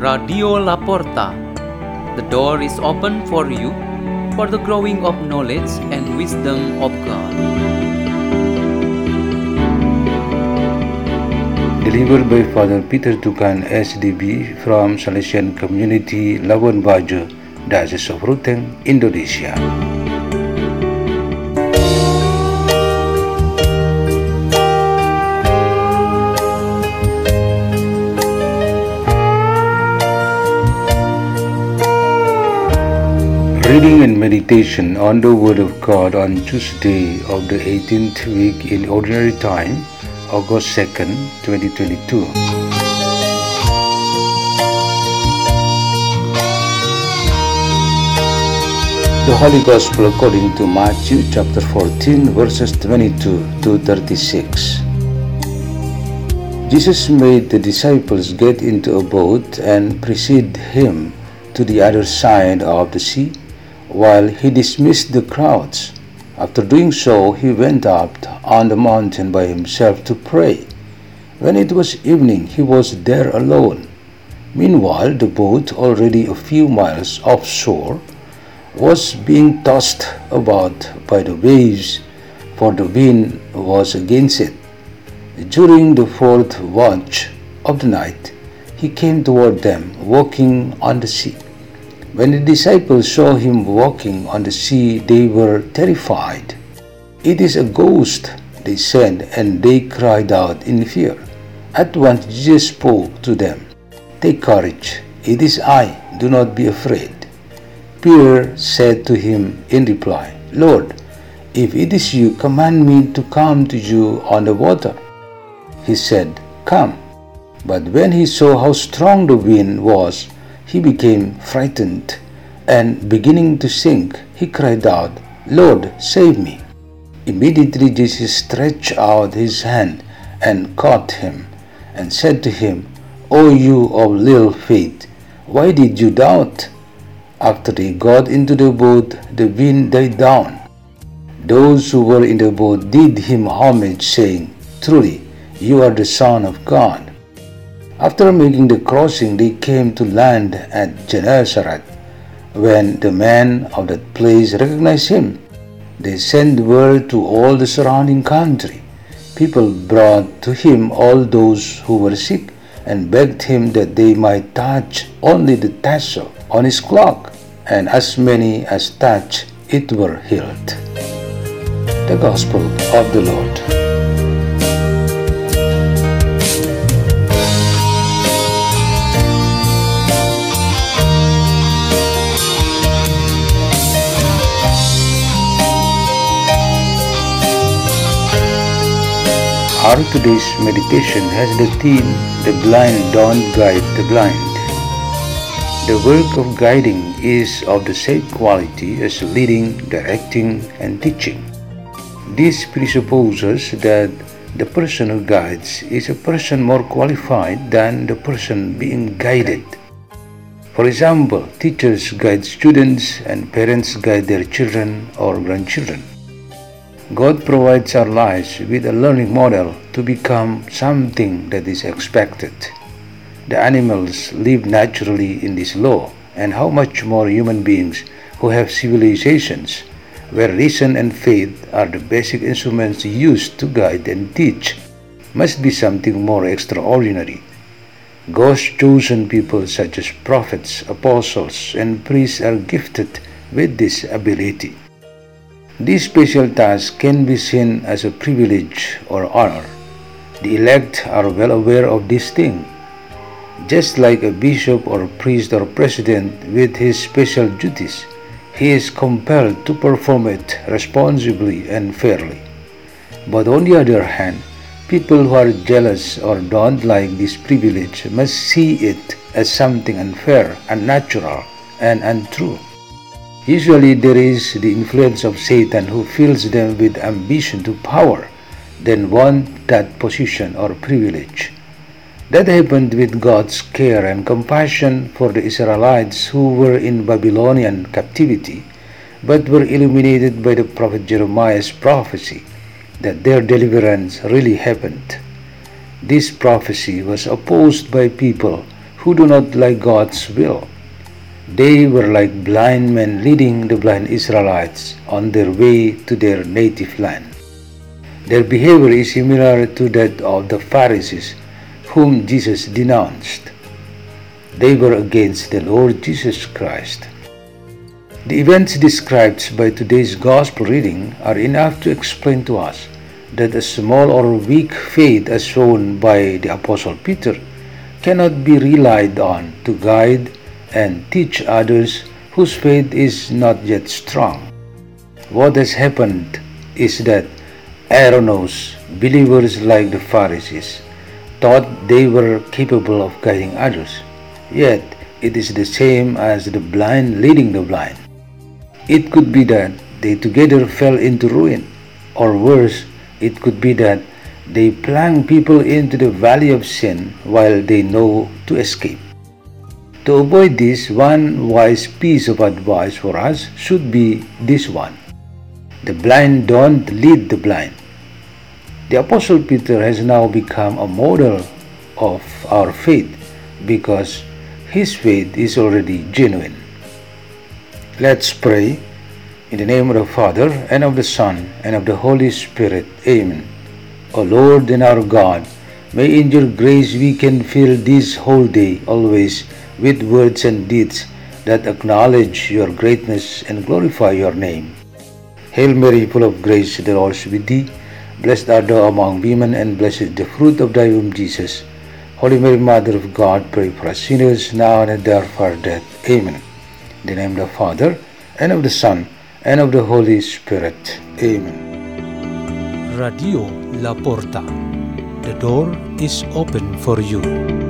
Radio Laporta. The door is open for you for the growing of knowledge and wisdom of God. Delivered by Father Peter Tukan SDB from Salesian Community Labuan Bajo, Diocese of Ruteng, Indonesia. Reading and meditation on the Word of God on Tuesday of the 18th week in Ordinary Time, August 2nd, 2022. The Holy Gospel according to Matthew chapter 14, verses 22 to 36. Jesus made the disciples get into a boat and precede him to the other side of the sea while he dismissed the crowds. After doing so, he went up on the mountain by himself to pray. When it was evening, he was there alone. Meanwhile, the boat, already a few miles offshore, was being tossed about by the waves, for the wind was against it. During the fourth watch of the night, he came toward them, walking on the sea. When the disciples saw him walking on the sea, they were terrified. It is a ghost, they said, and they cried out in fear. At once Jesus spoke to them Take courage, it is I, do not be afraid. Peter said to him in reply, Lord, if it is you, command me to come to you on the water. He said, Come. But when he saw how strong the wind was, he became frightened, and beginning to sink, he cried out, Lord, save me. Immediately Jesus stretched out his hand and caught him, and said to him, O you of little faith, why did you doubt? After they got into the boat, the wind died down. Those who were in the boat did him homage, saying, Truly, you are the Son of God. After making the crossing, they came to land at Gennesaret. When the men of that place recognized him, they sent word to all the surrounding country. People brought to him all those who were sick and begged him that they might touch only the tassel on his cloak, and as many as touched it were healed. The Gospel of the Lord. Our today's meditation has the theme The Blind Don't Guide the Blind. The work of guiding is of the same quality as leading, directing, and teaching. This presupposes that the person who guides is a person more qualified than the person being guided. For example, teachers guide students and parents guide their children or grandchildren. God provides our lives with a learning model to become something that is expected. The animals live naturally in this law, and how much more human beings who have civilizations where reason and faith are the basic instruments used to guide and teach must be something more extraordinary. God's chosen people, such as prophets, apostles, and priests, are gifted with this ability. This special task can be seen as a privilege or honor. The elect are well aware of this thing. Just like a bishop or priest or president with his special duties, he is compelled to perform it responsibly and fairly. But on the other hand, people who are jealous or don't like this privilege must see it as something unfair, unnatural, and untrue. Usually, there is the influence of Satan who fills them with ambition to power, then want that position or privilege. That happened with God's care and compassion for the Israelites who were in Babylonian captivity, but were illuminated by the prophet Jeremiah's prophecy that their deliverance really happened. This prophecy was opposed by people who do not like God's will. They were like blind men leading the blind Israelites on their way to their native land. Their behavior is similar to that of the Pharisees, whom Jesus denounced. They were against the Lord Jesus Christ. The events described by today's Gospel reading are enough to explain to us that a small or weak faith as shown by the Apostle Peter cannot be relied on to guide and teach others whose faith is not yet strong. What has happened is that erroneous believers like the Pharisees thought they were capable of guiding others, yet it is the same as the blind leading the blind. It could be that they together fell into ruin, or worse, it could be that they plunge people into the valley of sin while they know to escape. To avoid this, one wise piece of advice for us should be this one The blind don't lead the blind. The Apostle Peter has now become a model of our faith because his faith is already genuine. Let's pray. In the name of the Father, and of the Son, and of the Holy Spirit. Amen. O Lord and our God, may in your grace we can fill this whole day always with words and deeds that acknowledge your greatness and glorify your name. Hail Mary, full of grace, the Lord is with thee. Blessed art thou among women, and blessed is the fruit of thy womb, Jesus. Holy Mary, Mother of God, pray for us sinners, now and at the hour of our death. Amen. In the name of the Father, and of the Son, and of the Holy Spirit. Amen. Radio La Porta. The door is open for you.